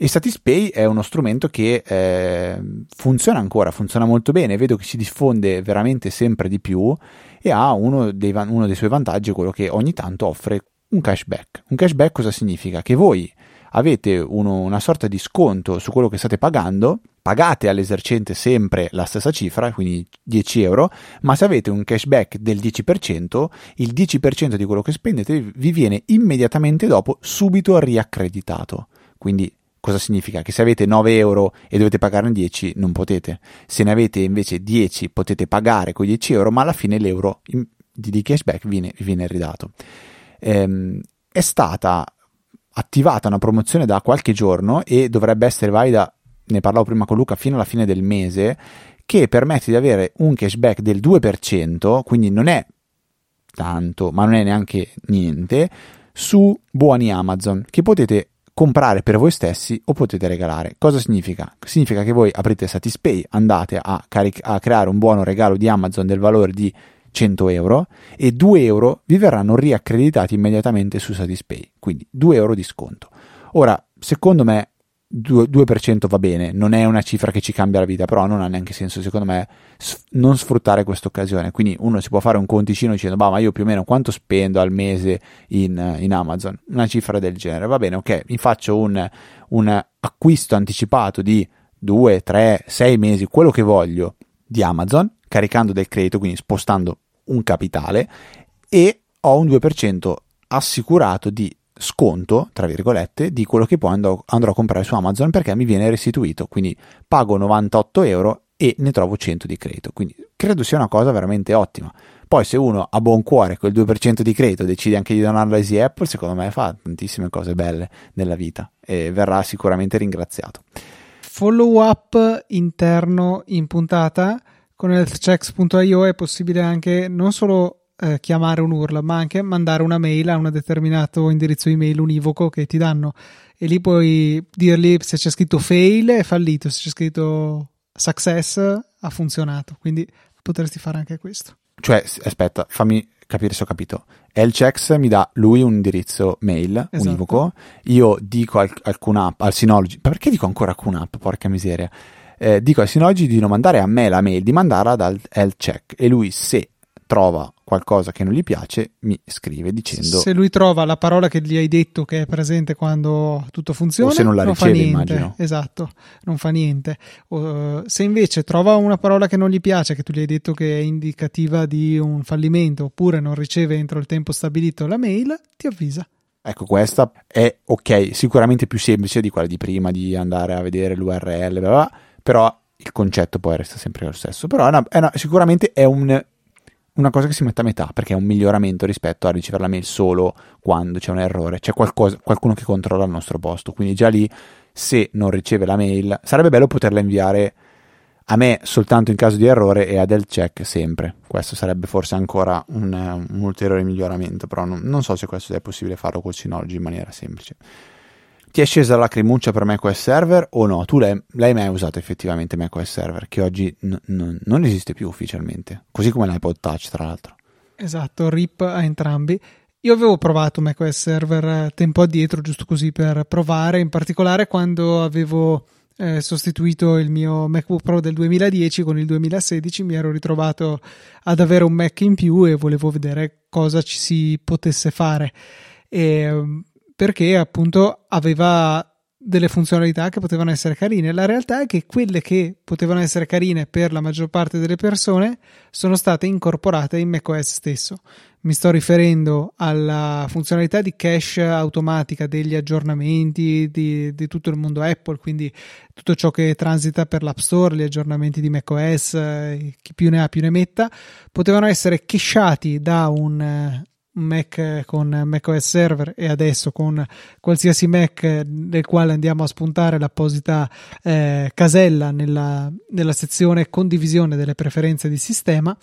E Satispay è uno strumento che eh, funziona ancora, funziona molto bene, vedo che si diffonde veramente sempre di più e ha uno dei, uno dei suoi vantaggi, quello che ogni tanto offre un cashback. Un cashback cosa significa? Che voi avete uno, una sorta di sconto su quello che state pagando, pagate all'esercente sempre la stessa cifra, quindi 10 euro, ma se avete un cashback del 10%, il 10% di quello che spendete vi viene immediatamente dopo subito riaccreditato. Quindi Cosa significa? Che se avete 9 euro e dovete pagarne 10 non potete. Se ne avete invece 10 potete pagare quei 10 euro, ma alla fine l'euro di cashback viene, vi viene ridato. Ehm, è stata attivata una promozione da qualche giorno e dovrebbe essere valida, ne parlavo prima con Luca, fino alla fine del mese, che permette di avere un cashback del 2%, quindi non è tanto, ma non è neanche niente, su buoni Amazon, che potete comprare per voi stessi o potete regalare. Cosa significa? Significa che voi aprite Satispay, andate a, caric- a creare un buono regalo di Amazon del valore di 100 euro e 2 euro vi verranno riaccreditati immediatamente su Satispay, quindi 2 euro di sconto. Ora, secondo me 2%, va bene, non è una cifra che ci cambia la vita, però non ha neanche senso, secondo me, non sfruttare questa occasione. Quindi uno si può fare un conticino dicendo, ma io più o meno quanto spendo al mese in, in Amazon? Una cifra del genere, va bene, ok, mi faccio un, un acquisto anticipato di 2, 3, 6 mesi, quello che voglio di Amazon, caricando del credito, quindi spostando un capitale, e ho un 2% assicurato di sconto, tra virgolette, di quello che poi andrò, andrò, a comprare su Amazon perché mi viene restituito. Quindi pago 98 euro e ne trovo 100 di credito. Quindi credo sia una cosa veramente ottima. Poi se uno a buon cuore quel 2% di credito decide anche di donarlo a Easy Apple, secondo me fa tantissime cose belle nella vita e verrà sicuramente ringraziato. Follow up interno in puntata con healthchecks.io è possibile anche non solo eh, chiamare un URL, ma anche mandare una mail a un determinato indirizzo email univoco che ti danno. E lì puoi dirgli se c'è scritto fail è fallito, se c'è scritto success ha funzionato. Quindi potresti fare anche questo. Cioè, aspetta, fammi capire se ho capito. Lchecks mi dà lui un indirizzo mail esatto. univoco, io dico al, alcun app, al Synology, perché dico ancora app, porca miseria, eh, dico al Synology di non mandare a me la mail, di mandarla dal Lcheck e lui se trova qualcosa che non gli piace, mi scrive dicendo... Se lui trova la parola che gli hai detto che è presente quando tutto funziona, o se non la non riceve, fa niente. immagino. Esatto, non fa niente. Uh, se invece trova una parola che non gli piace, che tu gli hai detto che è indicativa di un fallimento, oppure non riceve entro il tempo stabilito la mail, ti avvisa. Ecco, questa è ok, sicuramente più semplice di quella di prima, di andare a vedere l'URL, bla bla, però il concetto poi resta sempre lo stesso. Però è una, è una, sicuramente è un una cosa che si mette a metà perché è un miglioramento rispetto a ricevere la mail solo quando c'è un errore, c'è qualcosa, qualcuno che controlla il nostro posto. Quindi già lì, se non riceve la mail, sarebbe bello poterla inviare a me soltanto in caso di errore e a del check sempre. Questo sarebbe forse ancora un, un ulteriore miglioramento, però non, non, so se questo è possibile farlo col Synology in maniera semplice. Ti è scesa la lacrimuccia per macOS Server o no? Tu l'hai, l'hai mai usato effettivamente macOS Server, che oggi n- n- non esiste più ufficialmente, così come l'iPod Touch tra l'altro. Esatto, RIP a entrambi. Io avevo provato macOS Server eh, tempo addietro, giusto così per provare, in particolare quando avevo eh, sostituito il mio MacBook Pro del 2010 con il 2016, mi ero ritrovato ad avere un Mac in più e volevo vedere cosa ci si potesse fare. E perché appunto aveva delle funzionalità che potevano essere carine. La realtà è che quelle che potevano essere carine per la maggior parte delle persone sono state incorporate in macOS stesso. Mi sto riferendo alla funzionalità di cache automatica degli aggiornamenti di, di tutto il mondo Apple, quindi tutto ciò che transita per l'App Store, gli aggiornamenti di macOS, eh, chi più ne ha più ne metta, potevano essere cacheati da un un Mac con macOS Server e adesso con qualsiasi Mac nel quale andiamo a spuntare l'apposita eh, casella nella, nella, sezione condivisione delle preferenze di sistema.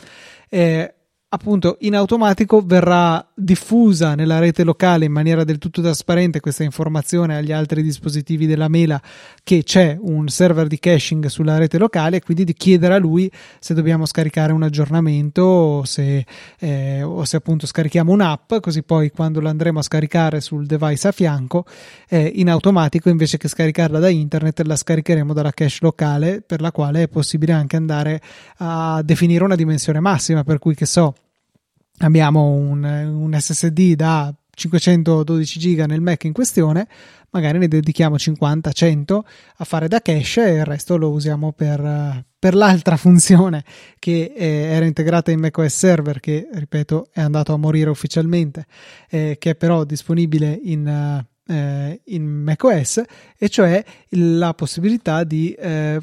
Eh, appunto in automatico verrà diffusa nella rete locale in maniera del tutto trasparente questa informazione agli altri dispositivi della mela che c'è un server di caching sulla rete locale e quindi di chiedere a lui se dobbiamo scaricare un aggiornamento o se, eh, o se appunto scarichiamo un'app così poi quando la andremo a scaricare sul device a fianco eh, in automatico invece che scaricarla da internet la scaricheremo dalla cache locale per la quale è possibile anche andare a definire una dimensione massima per cui che so abbiamo un, un SSD da 512 giga nel Mac in questione, magari ne dedichiamo 50-100 a fare da cache e il resto lo usiamo per, per l'altra *laughs* funzione che eh, era integrata in macOS Server, che ripeto è andato a morire ufficialmente, eh, che è però disponibile in, eh, in macOS, e cioè la possibilità di eh,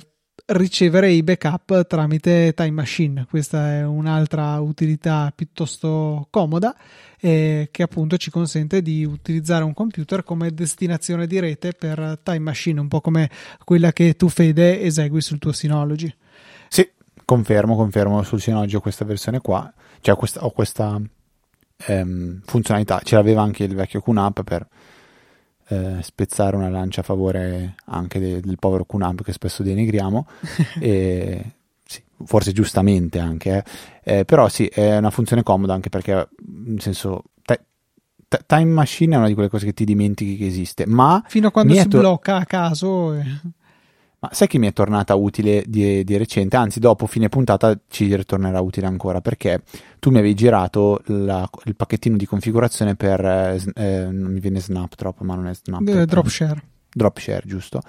ricevere i backup tramite Time Machine. Questa è un'altra utilità piuttosto comoda eh, che appunto ci consente di utilizzare un computer come destinazione di rete per Time Machine, un po' come quella che tu Fede esegui sul tuo Synology. Sì, confermo, confermo sul Synology ho questa versione qua, cioè questa, ho questa ehm, funzionalità, ce l'aveva anche il vecchio QNAP per eh, spezzare una lancia a favore anche de- del povero QNAP che spesso denigriamo, *laughs* e, sì, forse giustamente anche, eh. Eh, però sì, è una funzione comoda anche perché, nel senso, te- t- Time Machine è una di quelle cose che ti dimentichi che esiste, ma... Fino a quando si to- blocca a caso... Ma sai che mi è tornata utile di, di, recente? Anzi, dopo fine puntata ci ritornerà utile ancora perché tu mi avevi girato la, il pacchettino di configurazione per. Eh, eh non mi viene Snap troppo, ma non è Snap. Eh, Dropshare. Dropshare, giusto.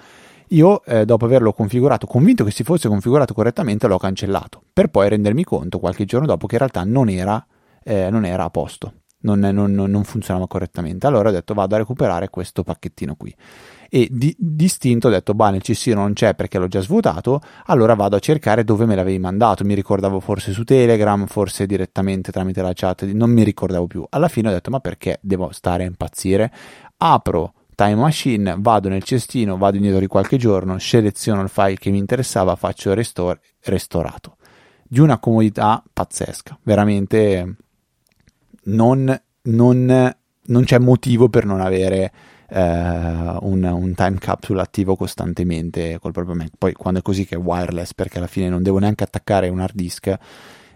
Io, eh, dopo averlo configurato, convinto che si fosse configurato correttamente, l'ho cancellato per poi rendermi conto qualche giorno dopo che in realtà non era, eh, non era a posto, non, non, non funzionava correttamente. Allora ho detto vado a recuperare questo pacchettino qui e di, distinto ho detto, bah, nel cestino non c'è perché l'ho già svuotato, allora vado a cercare dove me l'avevi mandato, mi ricordavo forse su Telegram, forse direttamente tramite la chat, non mi ricordavo più. Alla fine ho detto, ma perché devo stare a impazzire? Apro Time Machine, vado nel cestino, vado indietro di qualche giorno, seleziono il file che mi interessava, faccio restore, restaurato. Di una comodità pazzesca, veramente non, non, non c'è motivo per non avere eh, un, un, time capsule attivo costantemente col proprio Mac. Poi quando è così che è wireless, perché alla fine non devo neanche attaccare un hard disk,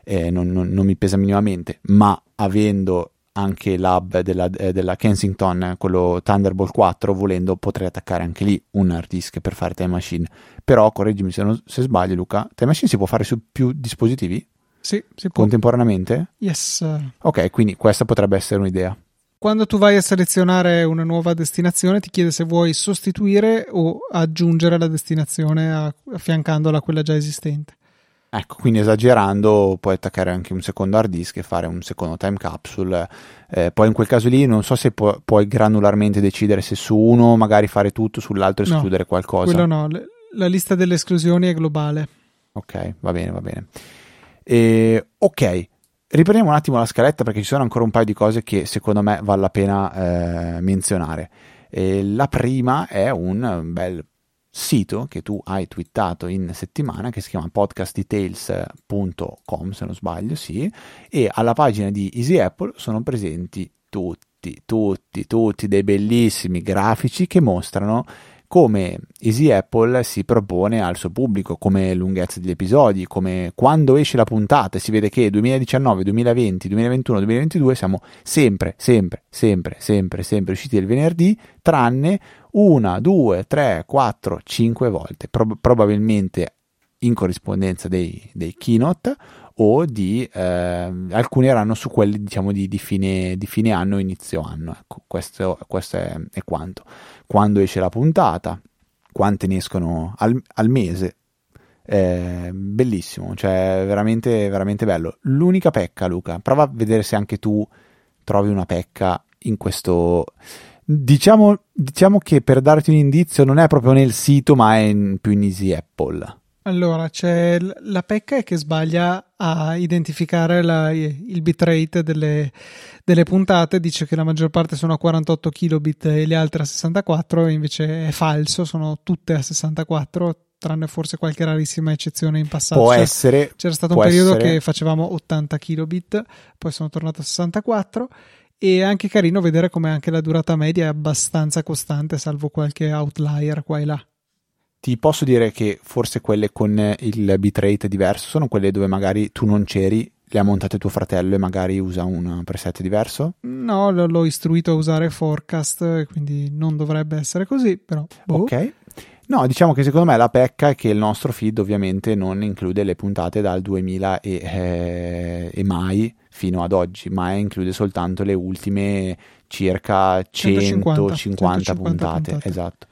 eh, non, non, non, mi pesa minimamente, ma avendo anche l'hub della, eh, della, Kensington, quello Thunderbolt 4, volendo potrei attaccare anche lì un hard disk per fare Time Machine. Però, correggimi se, non, se sbaglio Luca, Time Machine si può fare su più dispositivi? Sì, si può. Contemporaneamente? Yes. Ok, quindi questa potrebbe essere un'idea. Quando tu vai a selezionare una nuova destinazione ti chiede se vuoi sostituire o aggiungere la destinazione affiancandola a quella già esistente. Ecco, quindi esagerando puoi attaccare anche un secondo hard disk e fare un secondo time capsule. Eh, poi in quel caso lì non so se pu- puoi granularmente decidere se su uno magari fare tutto, sull'altro escludere no, qualcosa. Quello no, la lista delle esclusioni è globale. Ok, va bene, va bene. E, ok, Riprendiamo un attimo la scaletta perché ci sono ancora un paio di cose che secondo me vale la pena eh, menzionare. E la prima è un bel sito che tu hai twittato in settimana che si chiama podcastdetails.com se non sbaglio, sì, e alla pagina di Easy Apple sono presenti tutti, tutti, tutti dei bellissimi grafici che mostrano come Easy Apple si propone al suo pubblico, come lunghezza degli episodi, come quando esce la puntata si vede che 2019, 2020, 2021, 2022 siamo sempre, sempre, sempre, sempre, sempre usciti il venerdì, tranne una, due, tre, quattro, cinque volte, Pro- probabilmente in corrispondenza dei, dei keynote o di eh, alcuni erano su quelli diciamo di, di, fine, di fine anno inizio anno ecco questo, questo è, è, quanto quando esce la puntata quante ne escono al, al mese. Eh, bellissimo cioè veramente veramente bello. L'unica pecca Luca prova a vedere se anche tu trovi una pecca in questo diciamo, diciamo che per darti un indizio non è proprio nel sito ma è in, più in Easy Apple Allora, c'è la pecca è che sbaglia a identificare la, il bitrate delle, delle, puntate, dice che la maggior parte sono a 48 kilobit e le altre a 64, e invece è falso, sono tutte a 64, tranne forse qualche rarissima eccezione in passato. Può essere. C'era stato un periodo essere. che facevamo 80 kilobit, poi sono tornato a 64 e è anche carino vedere come anche la durata media è abbastanza costante, salvo qualche outlier qua e là. Ti posso dire che forse quelle con il bitrate diverso sono quelle dove magari tu non c'eri, le ha montate tuo fratello e magari usa un preset diverso? No, l'ho istruito a usare Forecast, quindi non dovrebbe essere così, però... Boh. Ok. No, diciamo che secondo me la pecca è che il nostro feed ovviamente non include le puntate dal 2000 e, eh, e mai fino ad oggi, ma include soltanto le ultime circa 150, 150 puntate. puntate. Esatto.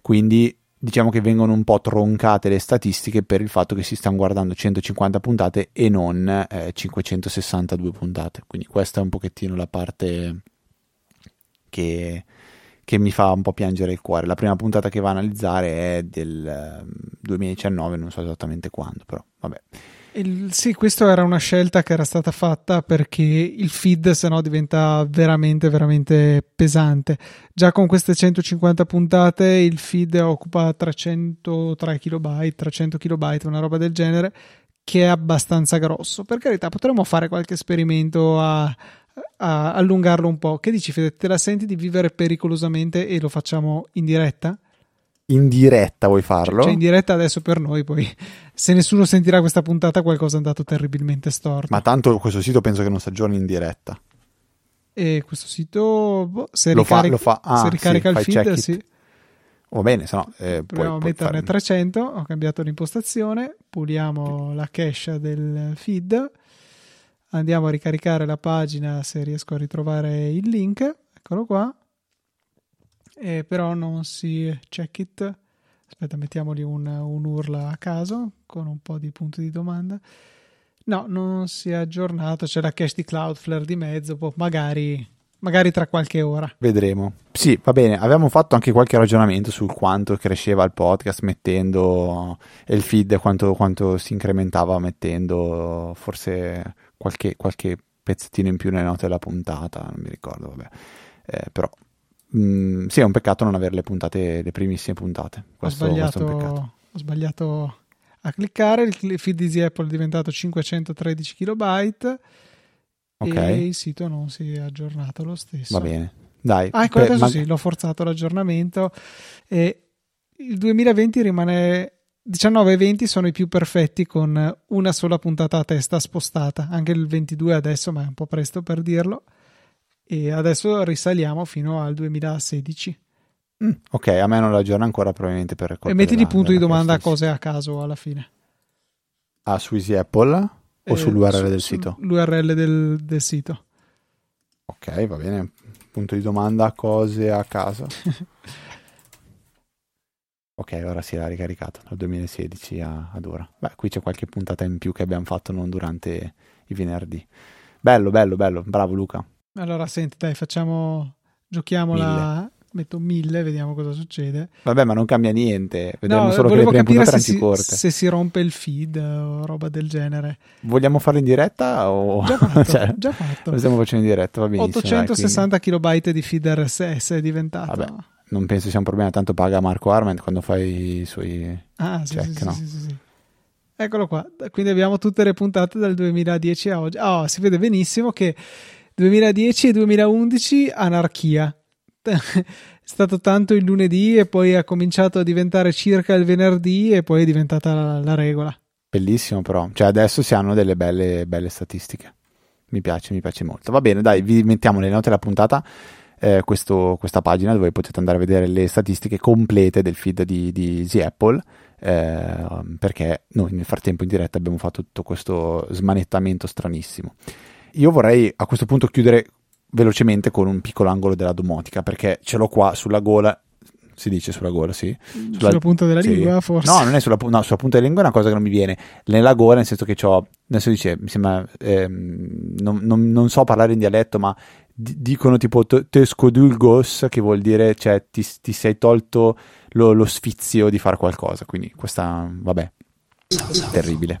Quindi diciamo che vengono un po' troncate le statistiche per il fatto che si stanno guardando 150 puntate e non eh, 562 puntate. Quindi questa è un pochettino la parte che, che, mi fa un po' piangere il cuore. La prima puntata che va a analizzare è del 2019, ehm, non so esattamente quando, però vabbè. Il, sì, questa era una scelta che era stata fatta perché il feed se no diventa veramente, veramente pesante. Già con queste 150 puntate il feed occupa 303 KB, 300 KB, una roba del genere, che è abbastanza grosso. Per carità, potremmo fare qualche esperimento a, a allungarlo un po'. Che dici, Fede? Te la senti di vivere pericolosamente e lo facciamo in diretta? in diretta vuoi farlo? Cioè in diretta adesso per noi, poi se nessuno sentirà questa puntata qualcosa è andato terribilmente storto. Ma tanto questo sito penso che non si aggiorni in diretta. E questo sito, boh, se lo ricarica, fa, lo fa. Ah, se ricarica sì, il feed, sì. Va bene, se no... Eh, Proviamo a metterne fare... 300, ho cambiato l'impostazione, puliamo la cache del feed, andiamo a ricaricare la pagina se riesco a ritrovare il link, eccolo qua eh, però non si check it. Aspetta, mettiamogli un, un urla a caso con un po' di punti di domanda. No, non si è aggiornato. C'è la cache di Cloudflare di mezzo. Boh, magari, magari tra qualche ora. Vedremo. Sì, va bene. Avevamo fatto anche qualche ragionamento sul quanto cresceva il podcast mettendo il feed, quanto, quanto si incrementava mettendo forse qualche, qualche pezzettino in più nelle note della puntata. Non mi ricordo, vabbè. Eh, però Mm, sì, è un peccato non avere le puntate, le primissime puntate. Questo, ho, sbagliato, ho sbagliato a cliccare. Il feed di Apple è diventato 513 KB. Okay. E il sito non si è aggiornato lo stesso. Va bene, dai. Ah, ecco, adesso ma... sì, l'ho forzato l'aggiornamento. E il 2020 rimane 19 e 20 sono i più perfetti con una sola puntata a testa spostata. Anche il 22 adesso, ma è un po' presto per dirlo e adesso risaliamo fino al 2016. Mm, ok, a me non lo aggiorna ancora probabilmente per E metti di punto di domanda a cose a caso alla fine. Ah, su Easy Apple o eh, sull'URL su, del sito? L'URL del, del sito. Ok, va bene. Punto di domanda cose a caso. *laughs* ok, ora si era ricaricato dal 2016 a, ad ora. Beh, qui c'è qualche puntata in più che abbiamo fatto non durante i venerdì. Bello, bello, bello. Bravo Luca. Allora, senti, dai, facciamo. Giochiamola. Metto mille, vediamo cosa succede. Vabbè, ma non cambia niente. Vediamo no, solo che le prime puntate erano più corte. Se si rompe il feed o roba del genere. Vogliamo farlo in diretta? O... Già *laughs* fatto. cioè, già fatto. Lo stiamo facendo in diretta, va benissimo. 860 dai, KB di feed RSS è diventato. Vabbè, non penso sia un problema, tanto paga Marco Arment quando fai i suoi ah, check, sì, no? sì, sì, sì. Eccolo qua. Quindi abbiamo tutte le puntate dal 2010 a oggi. Oh, si vede benissimo che 2010 e 2011 anarchia. È stato tanto il lunedì e poi ha cominciato a diventare circa il venerdì e poi è diventata la, la regola. Bellissimo però, cioè adesso si hanno delle belle, belle statistiche. Mi piace, mi piace molto. Va bene, dai, vi mettiamo nelle note della puntata eh, questo, questa pagina dove potete andare a vedere le statistiche complete del feed di, di Easy Apple. Eh, perché noi nel frattempo in diretta abbiamo fatto tutto questo smanettamento stranissimo. Io vorrei a questo punto chiudere velocemente con un piccolo angolo della domotica, perché ce l'ho qua sulla gola. Si dice sulla gola, sì. Sulla, sulla punta della sì. lingua, forse. No, non è sulla, no, sulla punta della lingua, è una cosa che non mi viene. Nella gola, nel senso che ho. Adesso dice, mi sembra. Ehm, non, non, non, so parlare in dialetto, ma d- dicono tipo tescodulgos, che vuol dire, cioè, ti, ti sei tolto lo, lo sfizio di fare qualcosa. Quindi, questa, vabbè, Terribile.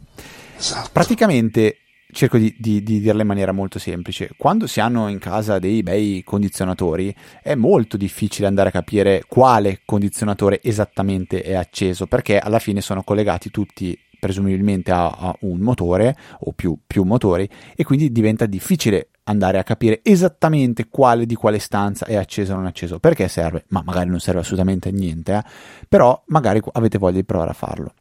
Praticamente cerco di, di, di, dirla in maniera molto semplice. Quando si hanno in casa dei bei condizionatori, è molto difficile andare a capire quale condizionatore esattamente è acceso, perché alla fine sono collegati tutti presumibilmente a, a un motore o più, più motori e quindi diventa difficile andare a capire esattamente quale di quale stanza è acceso o non acceso. Perché serve? Ma magari non serve assolutamente a niente, eh? però magari avete voglia di provare a farlo.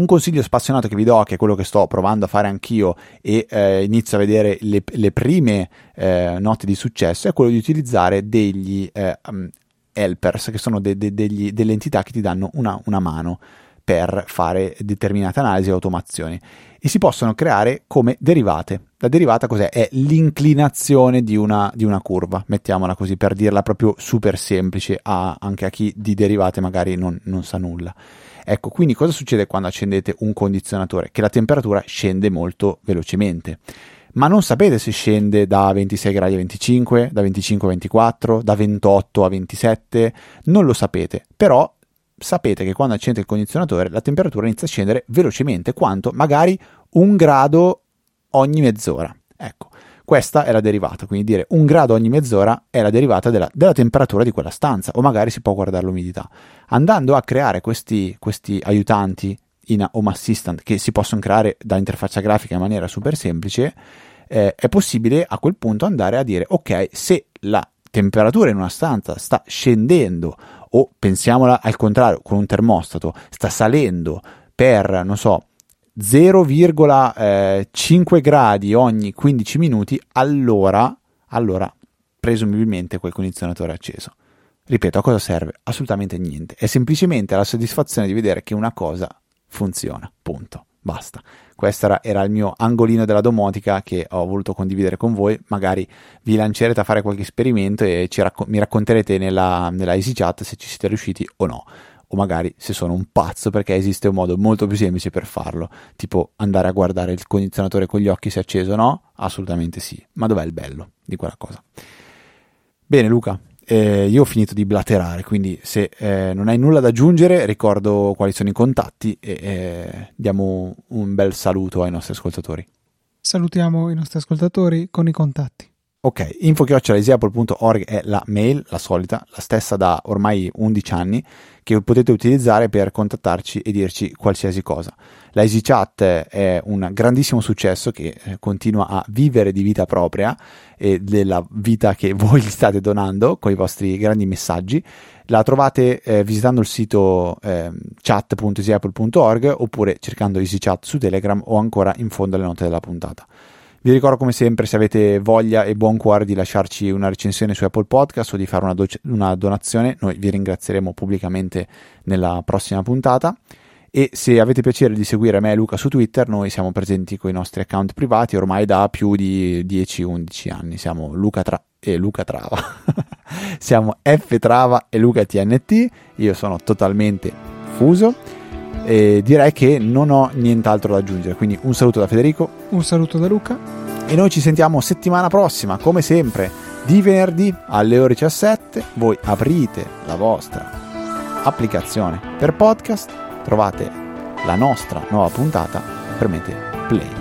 Un consiglio spassionato che vi do, che è quello che sto provando a fare anch'io e eh, inizio a vedere le, le prime eh, note di successo, è quello di utilizzare degli eh, um, helpers, che sono de, de, degli, delle entità che ti danno una, una mano per fare determinate analisi e automazioni e si possono creare come derivate. La derivata cos'è? È l'inclinazione di una, di una curva, mettiamola così per dirla proprio super semplice a, anche a chi di derivate magari non, non sa nulla. Ecco, quindi cosa succede quando accendete un condizionatore? Che la temperatura scende molto velocemente. Ma non sapete se scende da 26 gradi a 25, da 25 a 24, da 28 a 27, non lo sapete, però sapete che quando accendete il condizionatore la temperatura inizia a scendere velocemente, quanto magari un grado ogni mezz'ora. Ecco, questa è la derivata, quindi dire un grado ogni mezz'ora è la derivata della, della temperatura di quella stanza, o magari si può guardare l'umidità. Andando a creare questi, questi aiutanti in Home Assistant che si possono creare da interfaccia grafica in maniera super semplice, eh, è possibile a quel punto andare a dire ok, se la temperatura in una stanza sta scendendo o pensiamola al contrario con un termostato sta salendo per non so 0,5 gradi ogni 15 minuti allora allora presumibilmente quel condizionatore è acceso. Ripeto a cosa serve? assolutamente niente. È semplicemente la soddisfazione di vedere che una cosa funziona. Punto. Basta questo era, il mio angolino della domotica che ho voluto condividere con voi. Magari vi lancerete a fare qualche esperimento e racco- mi racconterete nella, nella EasyChat se ci siete riusciti o no. O magari se sono un pazzo perché esiste un modo molto più semplice per farlo, tipo andare a guardare il condizionatore con gli occhi se è acceso o no? Assolutamente sì. Ma dov'è il bello di quella cosa? Bene Luca, eh, io ho finito di blaterare, quindi se eh, non hai nulla da aggiungere ricordo quali sono i contatti e eh, diamo un bel saluto ai nostri ascoltatori. Salutiamo i nostri ascoltatori con i contatti. Ok, info.easyapple.org è la mail, la solita, la stessa da ormai 11 anni, che potete utilizzare per contattarci e dirci qualsiasi cosa. La EasyChat è un grandissimo successo che eh, continua a vivere di vita propria e della vita che *laughs* voi gli state donando con i vostri grandi messaggi. La trovate eh, visitando il sito eh, chat.easyapple.org oppure cercando EasyChat su Telegram o ancora in fondo alle note della puntata. Vi ricordo come sempre se avete voglia e buon cuore di lasciarci una recensione su Apple Podcast o di fare una, do- una donazione, noi vi ringrazieremo pubblicamente nella prossima puntata. E se avete piacere di seguire me e Luca su Twitter, noi siamo presenti con i nostri account privati ormai da più di 10-11 anni. Siamo Luca Tra- e Luca Trava. *laughs* siamo F Trava e Luca TNT. Io sono totalmente fuso e direi che non ho nient'altro da aggiungere. Quindi un saluto da Federico. Un saluto da Luca. E noi ci sentiamo settimana prossima, come sempre, di venerdì alle ore 17. Voi aprite la vostra applicazione per podcast, trovate la nostra nuova puntata, premete play.